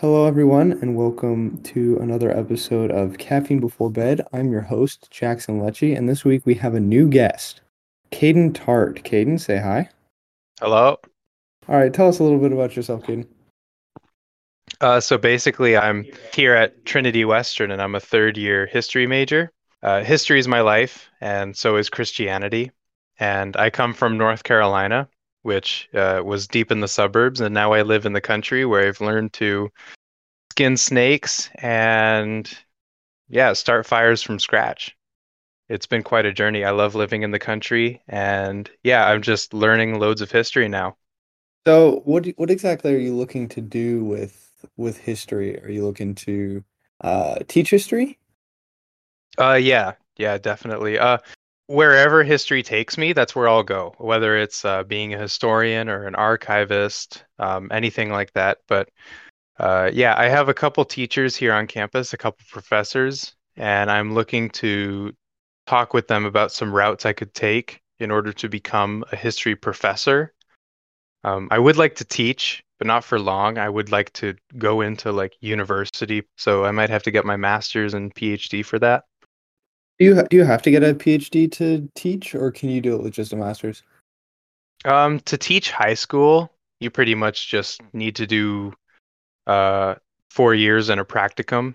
Hello, everyone, and welcome to another episode of Caffeine Before Bed. I'm your host, Jackson Lecce, and this week we have a new guest, Caden Tart. Caden, say hi. Hello. All right, tell us a little bit about yourself, Caden. Uh, so basically, I'm here at Trinity Western, and I'm a third year history major. Uh, history is my life, and so is Christianity. And I come from North Carolina, which uh, was deep in the suburbs, and now I live in the country where I've learned to skin snakes and yeah, start fires from scratch. It's been quite a journey. I love living in the country, and yeah, I'm just learning loads of history now. So, what what exactly are you looking to do with with history? Are you looking to uh, teach history? Uh, yeah, yeah, definitely. Uh, wherever history takes me, that's where I'll go, whether it's uh, being a historian or an archivist, um, anything like that. But uh, yeah, I have a couple teachers here on campus, a couple professors, and I'm looking to talk with them about some routes I could take in order to become a history professor. Um, I would like to teach, but not for long. I would like to go into like university, so I might have to get my master's and PhD for that. Do you do you have to get a PhD to teach, or can you do it with just a master's? Um, to teach high school, you pretty much just need to do uh, four years and a practicum.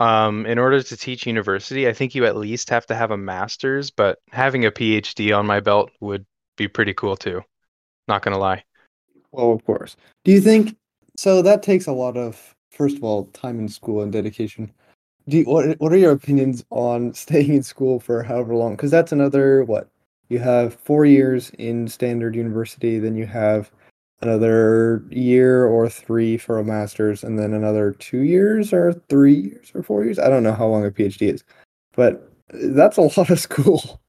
Um, in order to teach university, I think you at least have to have a master's, but having a PhD on my belt would be pretty cool too. Not gonna lie. Well, of course. Do you think so? That takes a lot of, first of all, time in school and dedication do you, what what are your opinions on staying in school for however long? Because that's another what you have four years in standard university, then you have another year or three for a master's, and then another two years or three years or four years. I don't know how long a PhD is, but that's a lot of school.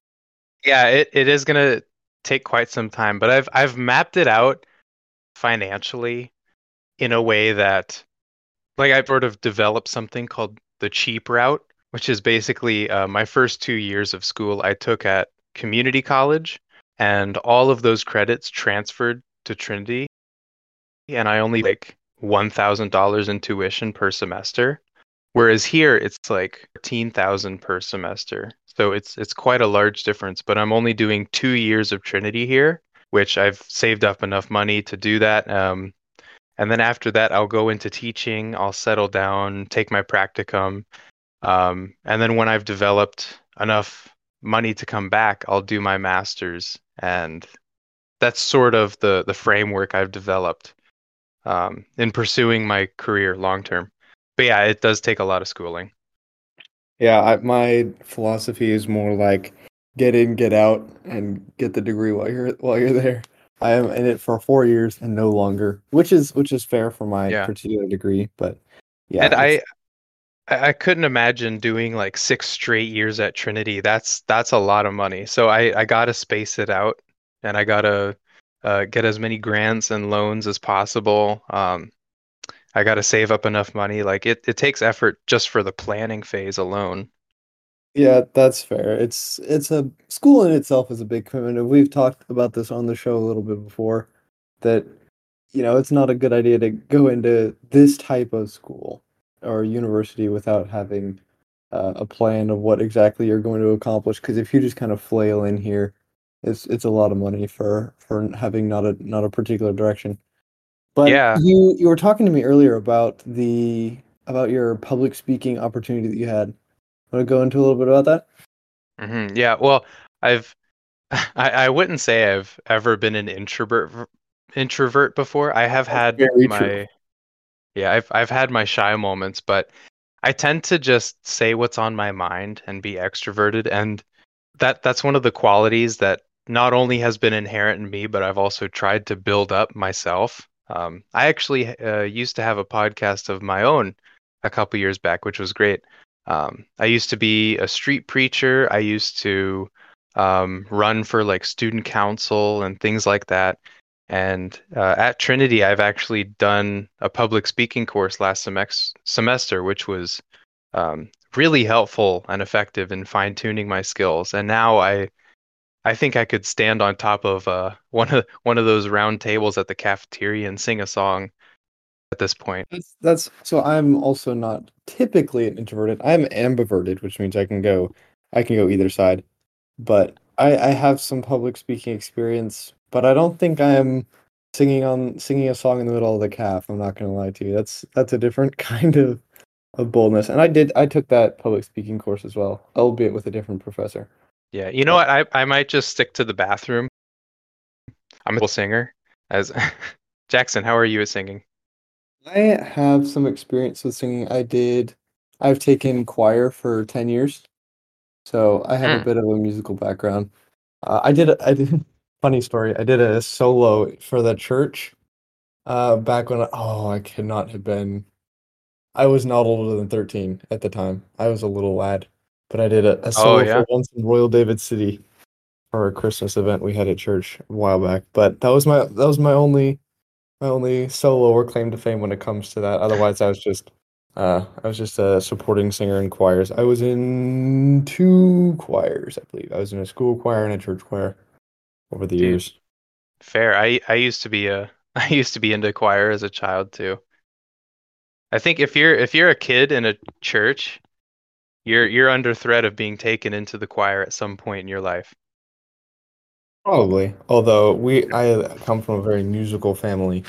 Yeah, it, it is gonna take quite some time, but I've I've mapped it out financially in a way that like I've sort of developed something called the cheap route, which is basically uh, my first two years of school I took at community college, and all of those credits transferred to Trinity, and I only like one thousand dollars in tuition per semester, whereas here it's like thirteen thousand per semester. So it's it's quite a large difference. But I'm only doing two years of Trinity here, which I've saved up enough money to do that. Um, and then after that i'll go into teaching i'll settle down take my practicum um, and then when i've developed enough money to come back i'll do my masters. And that's sort of the the framework i've developed um, in pursuing my career long term. But yeah it does take a lot of schooling. Yeah I, my philosophy is more like get in get out and get the degree while you're while you're there I am in it for four years and no longer, which is which is fair for my yeah. particular degree. But yeah, and I I couldn't imagine doing like six straight years at Trinity. That's that's a lot of money. So I I gotta space it out, and I gotta uh, get as many grants and loans as possible. Um, I gotta save up enough money. Like it it takes effort just for the planning phase alone. Yeah, that's fair. It's it's a school in itself is a big commitment. We've talked about this on the show a little bit before that you know, it's not a good idea to go into this type of school or university without having uh, a plan of what exactly you're going to accomplish because if you just kind of flail in here it's it's a lot of money for for having not a not a particular direction. But yeah. you you were talking to me earlier about the about your public speaking opportunity that you had. Want to go into a little bit about that? Mm-hmm. Yeah. Well, I've I, I wouldn't say I've ever been an introvert introvert before. I have had my true. yeah, I've I've had my shy moments, but I tend to just say what's on my mind and be extroverted, and that that's one of the qualities that not only has been inherent in me, but I've also tried to build up myself. Um, I actually uh, used to have a podcast of my own a couple years back, which was great. Um, I used to be a street preacher. I used to um, run for like student council and things like that. And uh, at Trinity, I've actually done a public speaking course last semex- semester, which was um, really helpful and effective in fine tuning my skills. And now I, I think I could stand on top of uh, one of one of those round tables at the cafeteria and sing a song at this point. That's, that's so I'm also not typically an introverted. I'm ambiverted, which means I can go I can go either side. But I, I have some public speaking experience, but I don't think I'm singing on singing a song in the middle of the calf. I'm not gonna lie to you. That's that's a different kind of of boldness. And I did I took that public speaking course as well, albeit with a different professor. Yeah, you know what? I, I might just stick to the bathroom. I'm a singer. As Jackson, how are you at singing? I have some experience with singing. I did I've taken choir for 10 years. So I have a Hmm. bit of a musical background. Uh, I did a, I did funny story. I did a solo for the church uh back when I, oh I could not have been I was not older than 13 at the time. I was a little lad. But I did a, a solo yeah? for once in Royal David City for a Christmas event we had at church a while back. But that was my that was my only my only solo or claim to fame when it comes to that. Otherwise I was just uh I was just a supporting singer in choirs. I was in two choirs, I believe. I was in a school choir and a church choir over the Dude. years. Fair. I I used to be a I used to be into choir as a child too. I think if you're if you're a kid in a church, you're you're under threat of being taken into the choir at some point in your life. Probably. Although we I come from a very musical family.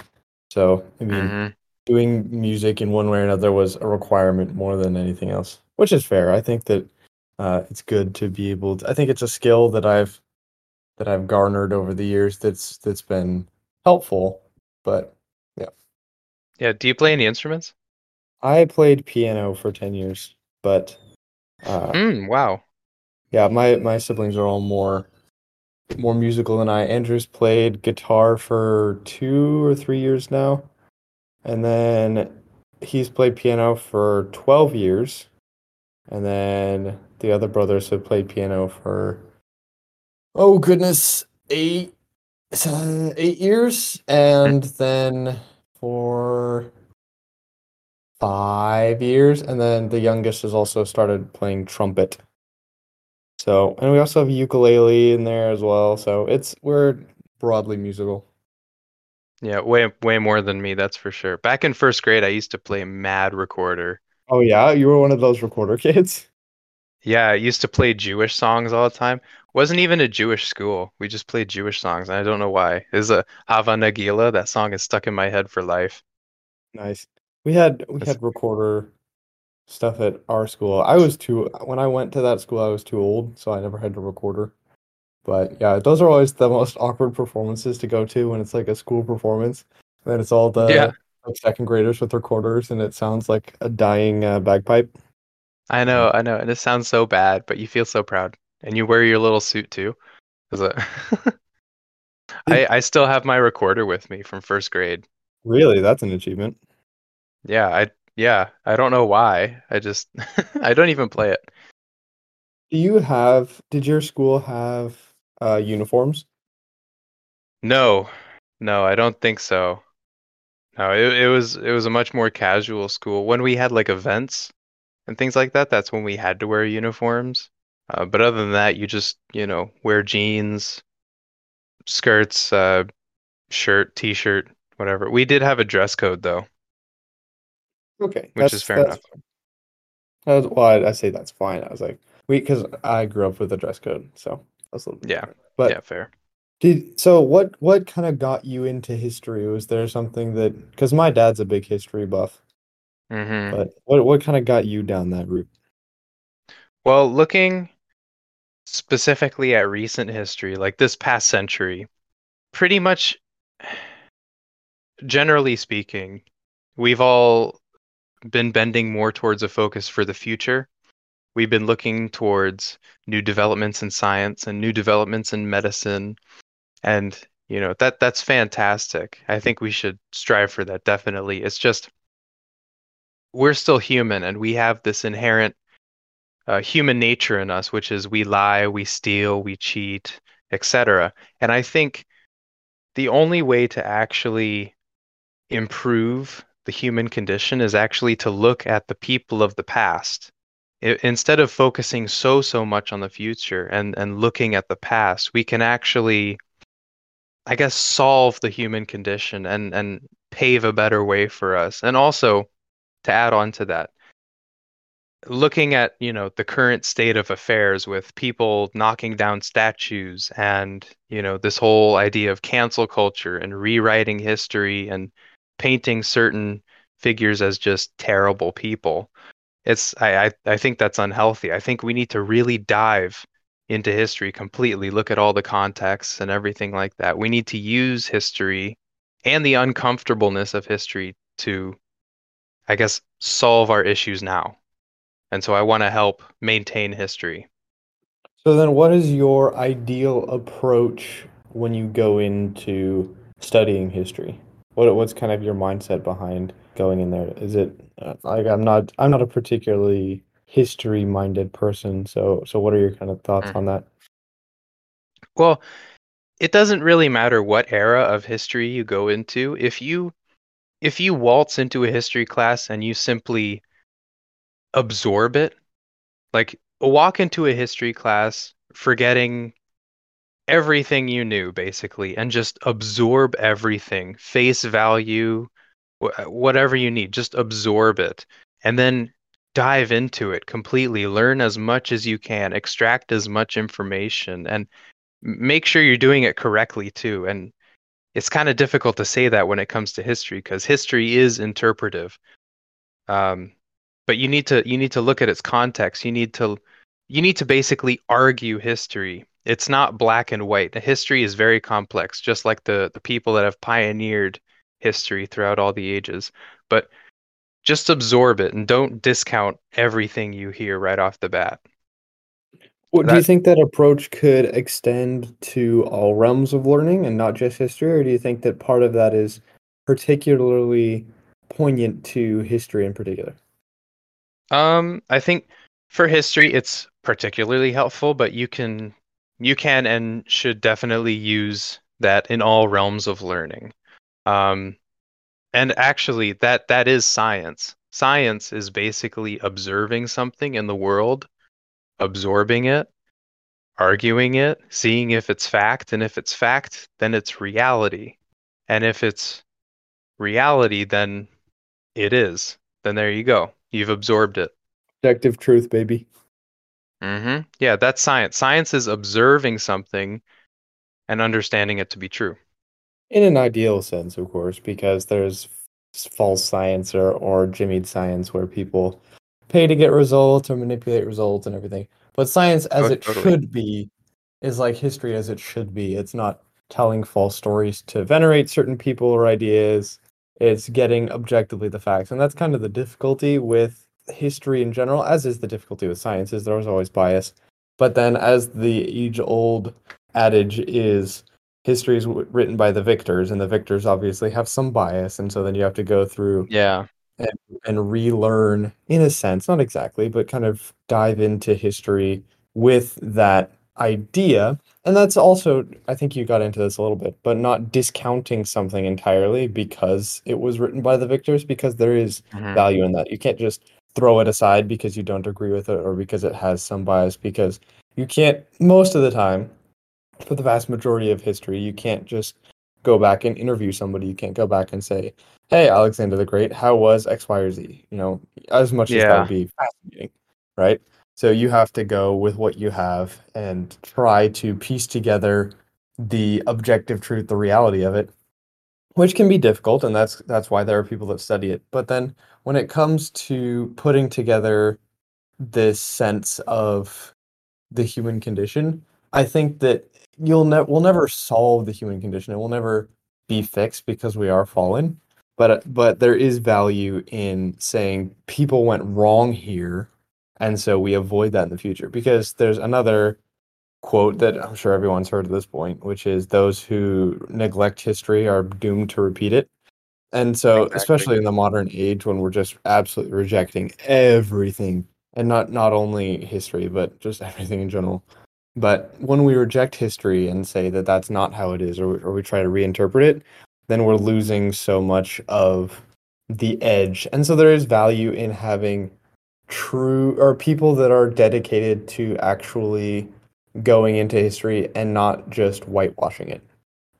So I mean Mhm. doing music in one way or another was a requirement more than anything else, which is fair. I think that uh, it's good to be able to. I think it's a skill that I've that I've garnered over the years. That's that's been helpful. But Yeah, yeah. do you play any instruments? I played piano for ten years, but uh, Hmm, wow. yeah, my my siblings are all more more musical than I. Andrew's played guitar for two or three years now, and then he's played piano for 12 years, and then the other brothers have played piano for oh goodness, eight uh, eight years, and then for five years, and then the youngest has also started playing trumpet. So, and we also have ukulele in there as well. So it's we're broadly musical. Yeah, way way more than me, that's for sure. Back in first grade, I used to play mad recorder. Oh yeah, you were one of those recorder kids. Yeah, I used to play Jewish songs all the time. Wasn't even a Jewish school. We just played Jewish songs, and I don't know why. Is a Hava Nagila. That song is stuck in my head for life. Nice. We had we That's- had recorder stuff at our school. I was too when I went to that school, I was too old, so I never had a recorder. But yeah, those are always the most awkward performances to go to when it's like a school performance. And then it's all the Yeah. second graders with recorders, and it sounds like a dying uh, bagpipe. I know, I know, and it sounds so bad, but you feel so proud, and you wear your little suit too. 'Cause, uh, I I still have my recorder with me from first grade. Really, that's an achievement. Yeah, I yeah, I don't know why. I just I don't even play it. Do you have? Did your school have uh, uniforms? No, no, I don't think so. No, it, it was it was a much more casual school. When we had like events and things like that, that's when we had to wear uniforms. Uh, but other than that, you just, you know, wear jeans, skirts, uh, shirt, t-shirt, whatever. We did have a dress code though. Okay, Which is fair enough. that's fine. That was, well, I, I say that's fine. I was like, we because I grew up with a dress code, so that's a little bit Yeah, different. But yeah, fair. did so what? What kind of got you into history? Was there something that? Because my dad's a big history buff, hmm but what what kind of got you down that route? Well, looking specifically at recent history, like this past century, pretty much generally speaking, we've all been bending more towards a focus for the future. We've been looking towards new developments in science and new developments in medicine. And, you know, that that's fantastic. I think we should strive for that definitely. It's just we're still human and we have this inherent uh, human nature in us, which is we lie, we steal, we cheat, etc. And I think the only way to actually improve the human condition is actually to look at the people of the past. I- instead of focusing so, so much on the future and, and looking at the past, we can actually, I guess, solve the human condition and, and pave a better way for us. And also to add on to that, looking at, you know, the current state of affairs with people knocking down statues and, you know, this whole idea of cancel culture and rewriting history and painting certain figures as just terrible people. It's I, I, I think that's unhealthy. I think we need to really dive into history completely, look at all the contexts and everything like that. We need to use history and the uncomfortableness of history to, I guess, solve our issues now. And so I want to help maintain history. So then what is your ideal approach when you go into studying history? What what's kind of your mindset behind going in there? Is it uh, like I'm not I'm not a particularly history minded person, so so what are your kind of thoughts Mm. on that? Well, it doesn't really matter what era of history you go into. If you if you waltz into a history class and you simply absorb it, like walk into a history class forgetting everything you knew basically and just absorb everything, face value, wh- whatever you need, just absorb it and then dive into it completely, learn as much as you can, extract as much information and make sure you're doing it correctly too. And it's kind of difficult to say that when it comes to history because history is interpretive. Um, but you need to you need to look at its context. You need to you need to basically argue history. It's not black and white. The history is very complex, just like the the people that have pioneered history throughout all the ages. But just absorb it and don't discount everything you hear right off the bat. Well, do you think that approach could extend to all realms of learning and not just history, or do you think that part of that is particularly poignant to history in particular? um I think for history it's particularly helpful, but you can you can and should definitely use that in all realms of learning. Um And actually, that that is science. Science is basically observing something in the world, absorbing it, arguing it, seeing if it's fact, and if it's fact, then it's reality. And if it's reality, then it is. Then there you go. You've absorbed it. Objective truth, baby. Hmm Yeah, that's science. Science is observing something and understanding it to be true. In an ideal sense, of course, because there's false science or, or jimmied science where people pay to get results or manipulate results and everything. But science as Oh, it totally. should be is like history as it should be. It's not telling false stories to venerate certain people or ideas. It's getting objectively the facts. And that's kind of the difficulty with history in general, as is the difficulty with science, is there's always bias. But then as the age-old adage is history is w- written by the victors, and the victors obviously have some bias, and so then you have to go through Yeah. and and relearn, in a sense, not exactly, but kind of dive into history with that idea. And that's also, I think you got into this a little bit, but not discounting something entirely because it was written by the victors, because there is Mhm. value in that. You can't just throw it aside because you don't agree with it or because it has some bias, because you can't, most of the time, for the vast majority of history, you can't just go back and interview somebody. You can't go back and say, "Hey, Alexander the Great, how was X, Y, or Z?" You know, as much as that would be fascinating, right? So you have to go with what you have and try to piece together the objective truth, the reality of it, which can be difficult, and that's that's why there are people that study it. But then when it comes to putting together this sense of the human condition, I think that you'll ne- we'll never solve the human condition. It will never be fixed because we are fallen. But but there is value in saying people went wrong here, and so we avoid that in the future. Because there's another quote that I'm sure everyone's heard at this point, which is those who neglect history are doomed to repeat it. And so, Exactly. especially in the modern age when we're just absolutely rejecting everything, and not not only history, but just everything in general. But when we reject history and say that that's not how it is, or, or we try to reinterpret it, then we're losing so much of the edge. And so there is value in having true or people that are dedicated to actually going into history and not just whitewashing it,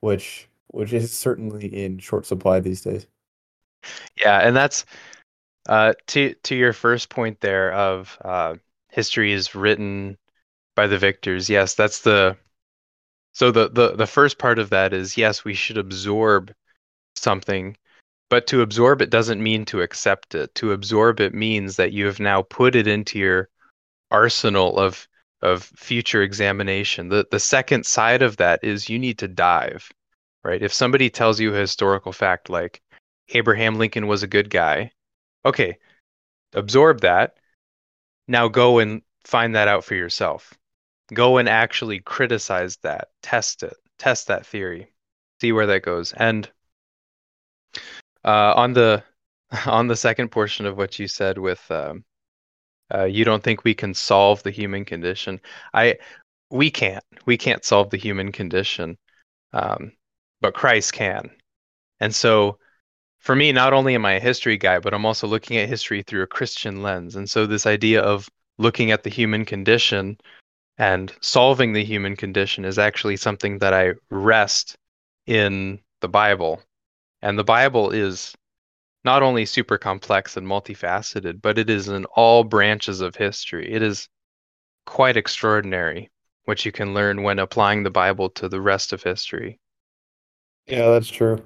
which which is certainly in short supply these days. Yeah, and that's uh, to to your first point there of uh, history is written by the victors. Yes, that's the so the the the first part of that is yes, we should absorb something, but to absorb it doesn't mean to accept it. To absorb it means that you have now put it into your arsenal of of future examination. The the second side of that is you need to dive, right? If somebody tells you a historical fact like Abraham Lincoln was a good guy, okay, absorb that. Now go and find that out for yourself. Go and actually criticize that, test it, test that theory, see where that goes. And uh, on the on the second portion of what you said with um, uh, you don't think we can solve the human condition. I we can't. We can't solve the human condition, um, but Christ can. And so, for me, not only am I a history guy, but I'm also looking at history through a Christian lens. And so, this idea of looking at the human condition and solving the human condition is actually something that I rest in the Bible. And the Bible is not only super complex and multifaceted, but it is in all branches of history. It is quite extraordinary what you can learn when applying the Bible to the rest of history. Yeah, that's true.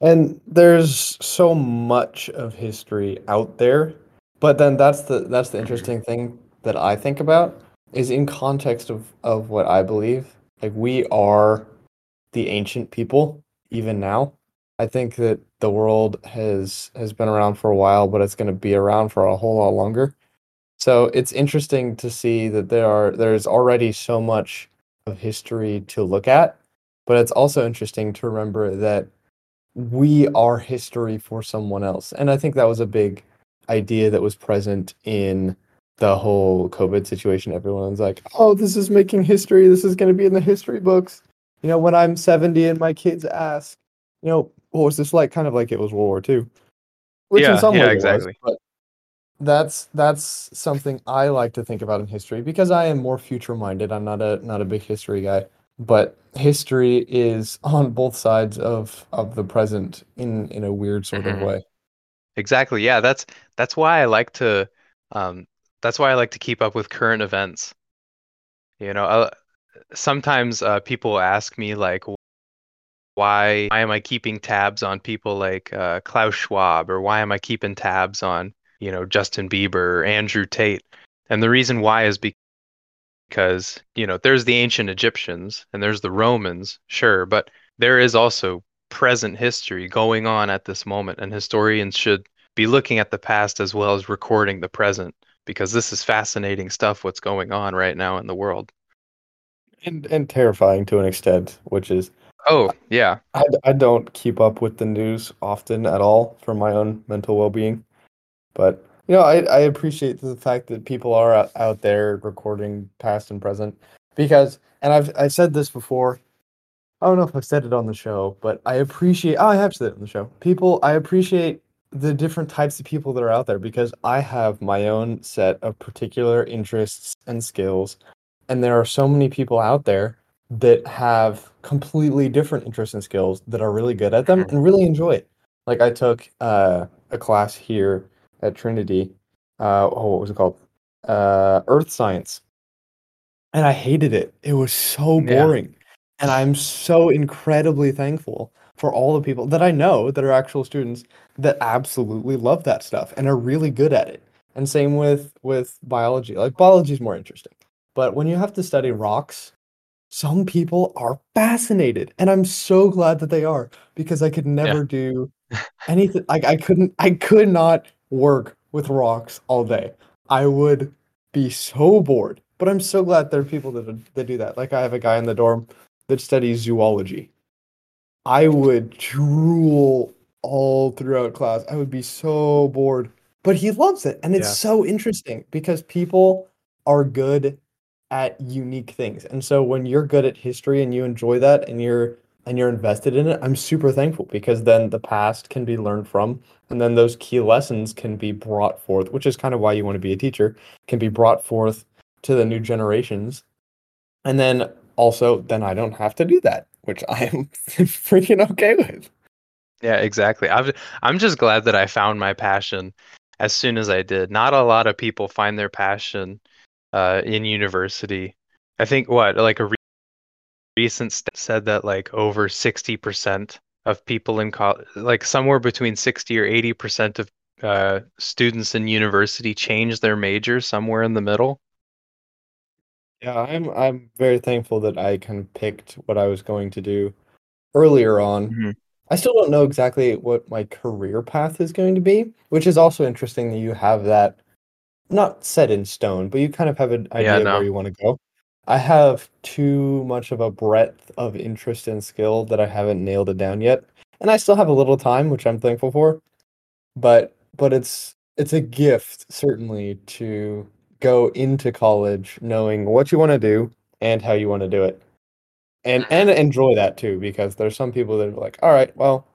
And there's so much of history out there, but then that's the that's the interesting thing that I think about is in context of of what I believe. Like we are the ancient people even now. I think that the world has has been around for a while, but it's going to be around for a whole lot longer. So it's interesting to see that there are there's already so much of history to look at, but it's also interesting to remember that we are history for someone else. And I think that was a big idea that was present in the whole COVID situation. Everyone's like, "Oh, this is making history. This is going to be in the history books." You know, when I'm 70 and my kids ask, you know, what was this like? Kind of like it was World War II, which yeah, in some yeah, ways exactly. Was, but that's that's something I like to think about in history because I am more future minded. I'm not a not a big history guy, but history is on both sides of of the present in in a weird sort mm-hmm. of way. Exactly. Yeah, that's that's why I like to um that's why I like to keep up with current events. You know, uh, sometimes uh, people ask me like why why am I keeping tabs on people like uh, Klaus Schwab or why am I keeping tabs on you know Justin Bieber or Andrew Tate? And the reason why is because you know there's the ancient Egyptians and there's the Romans, sure, but there is also present history going on at this moment, and historians should be looking at the past as well as recording the present because this is fascinating stuff what's going on right now in the world and and terrifying to an extent which is Oh, yeah. I, I don't keep up with the news often at all for my own mental well being. But, you know, I, I appreciate the fact that people are out, out there recording past and present because, and I've I said this before. I don't know if I've said it on the show, but I appreciate, oh, I have said it on the show. People, I appreciate the different types of people that are out there because I have my own set of particular interests and skills. And there are so many people out there that have completely different interests and skills that are really good at them mm-hmm. and really enjoy it. Like I took uh, a class here at Trinity. Uh, oh, what was it called? Uh, Earth Science, and I hated it. It was so boring, yeah. and I'm so incredibly thankful for all the people that I know that are actual students that absolutely love that stuff and are really good at it. And same with with biology. Like biology is more interesting, but when you have to study rocks some people are fascinated and i'm so glad that they are because i could never yeah. do anything like i couldn't i could not work with rocks all day i would be so bored but i'm so glad there are people that, that do that like i have a guy in the dorm that studies zoology i would drool all throughout class i would be so bored but he loves it and it's yeah. so interesting because people are good at unique things. And so when you're good at history and you enjoy that and you're and you're invested in it, I'm super thankful because then the past can be learned from and then those key lessons can be brought forth, which is kind of why you want to be a teacher, can be brought forth to the new generations. And then also then I don't have to do that, which I am freaking okay with. Yeah, exactly. I'm I'm just glad that I found my passion as soon as I did. Not a lot of people find their passion uh, in university. I think what like a re recent st said that like over 60% of people in college, like somewhere between 60 or 80% of uh, students in university change their major somewhere in the middle. Yeah, I'm I'm very thankful that I kind of picked what I was going to do earlier on. Mhm. I still don't know exactly what my career path is going to be, which is also interesting that you have that not set in stone, but you kind of have an Yeah, idea where you want to go. I have too much of a breadth of interest and skill that I haven't nailed it down yet. And I still have a little time, which I'm thankful for. But but it's it's a gift certainly to go into college knowing what you want to do and how you want to do it. And and Mhm. enjoy that too, because there's some people that are like, all right, well,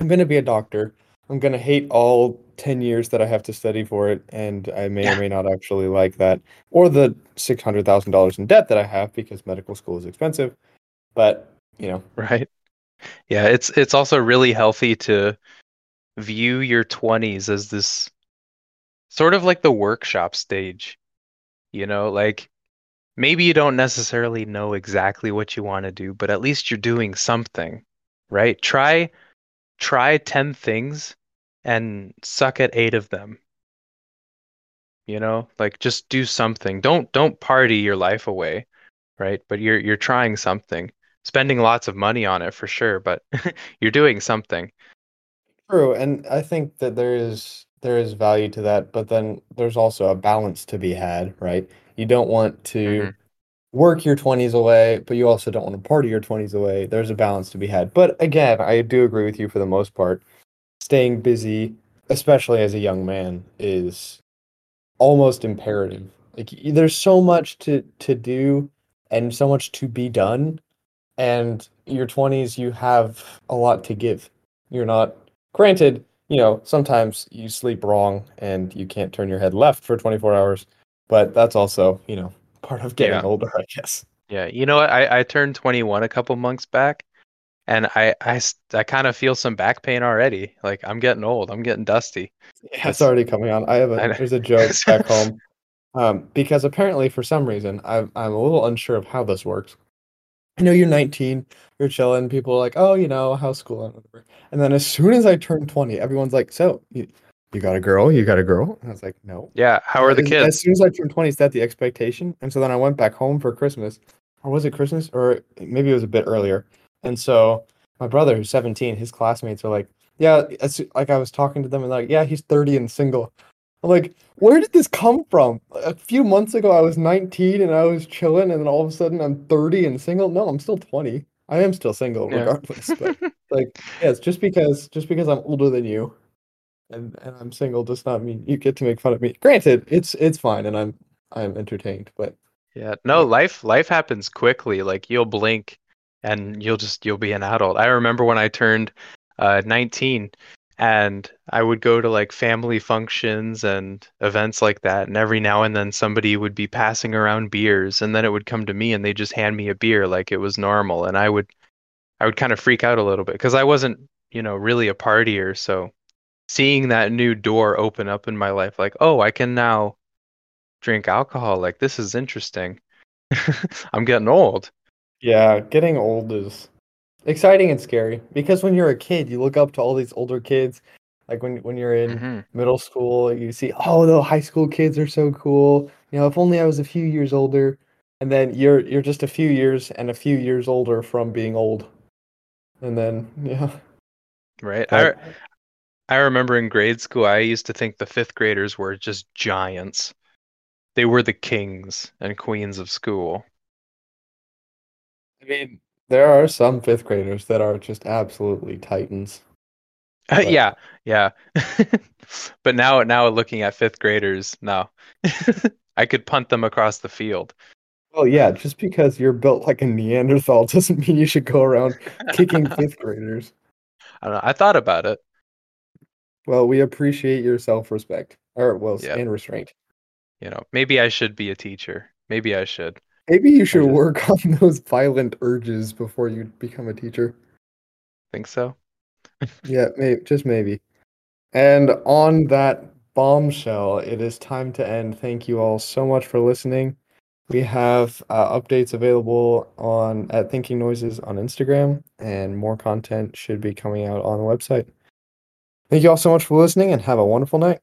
I'm gonna be a doctor. I'm gonna hate all 10 years that I have to study for it, and I may or may not actually like that, or the $600,000 in debt that I have because medical school is expensive. But, you know, right. Yeah, it's it's also really healthy to view your 20s as this sort of like the workshop stage, you know, like maybe you don't necessarily know exactly what you want to do, but at least you're doing something, right? Try try 10 things and suck at 8 of them, you know? Like just do something. Don't don't party your life away, right? But you're you're trying something. Spending lots of money on it for sure, but you're doing something. true. And I think that there is there is value to that, but then there's also a balance to be had, right? You don't want to hmm work your 20s away, but you also don't want to party your 20s away. There's a balance to be had. But again, I do agree with you for the most part. Staying busy, especially as a young man, is almost imperative. Like there's so much to to do and so much to be done, and your 20s you have a lot to give. You're not granted, you know, sometimes you sleep wrong and you can't turn your head left for 24 hours, but that's also, you know, part of getting Yeah. older, I guess. Yeah. You know what? I, I turned 21 a couple months back and I I I kind of feel some back pain already. Like I'm getting old. I'm getting dusty. Yeah, it's already coming on. I have a I there's a joke back home. Um, because apparently for some reason I'm I'm a little unsure of how this works. I know you're 19, you're chilling, people are like, oh, you know, how's school and whatever. And then as soon as I turn 20, everyone's like, so you, you got a girl? You got a girl? And I was like, no. Yeah, how are the as, as kids? soon as I turned 20, is that the expectation. And so then I went back home for Christmas. Or was it Christmas? Or maybe it was a bit earlier. And so my brother, who's 17, his classmates are like, yeah, as, like I was talking to them and like, yeah, he's 30 and single. I'm like, where did this come from? A few months ago, I was 19 and I was chilling, and then all of a sudden, I'm 30 and single. No, I'm still 20. I am still single, Yeah. regardless. But like, yes, just because just because I'm older than you and and I'm single does not mean you get to make fun of me. Granted, it's it's fine, and I'm I'm entertained. But Yeah. No, life life happens quickly. Like you'll blink and you'll just you'll be an adult. I remember when I turned uh 19 and I would go to like family functions and events like that and every now and then somebody would be passing around beers and then it would come to me and they just hand me a beer like it was normal and I would I would kind of freak out a little bit because I wasn't, you know, really a partier, so seeing that new door open up in my life like, "Oh, I can now drink alcohol. Like this is interesting." I'm getting old. Yeah, getting old is exciting and scary because when you're a kid, you look up to all these older kids. Like when when you're in hmm middle school, you see, oh, the high school kids are so cool. You know, if only I was a few years older. And then you're you're just a few years and a few years older from being old. And then yeah, Right. I I remember in grade school, I used to think the fifth graders were just giants. They were the kings and queens of school. I mean, there are some fifth graders that are just absolutely titans. Uh, but Yeah, yeah. But now now looking at fifth graders, no. I could punt them across the field. well, yeah, just because you're built like a Neanderthal doesn't mean you should go around kicking fifth graders. I don't know. I thought about it. Well, we appreciate your self-respect, or well, Yeah. and restraint. You know, maybe I should be a teacher. Maybe I should. Maybe you should just work on those violent urges before you become a teacher. think so. Yeah, maybe just maybe. And on that bombshell, it is time to end. Thank you all so much for listening. We have uh, updates available on at Thinking Noises on Instagram, and more content should be coming out on the website. Thank you all so much for listening, and have a wonderful night.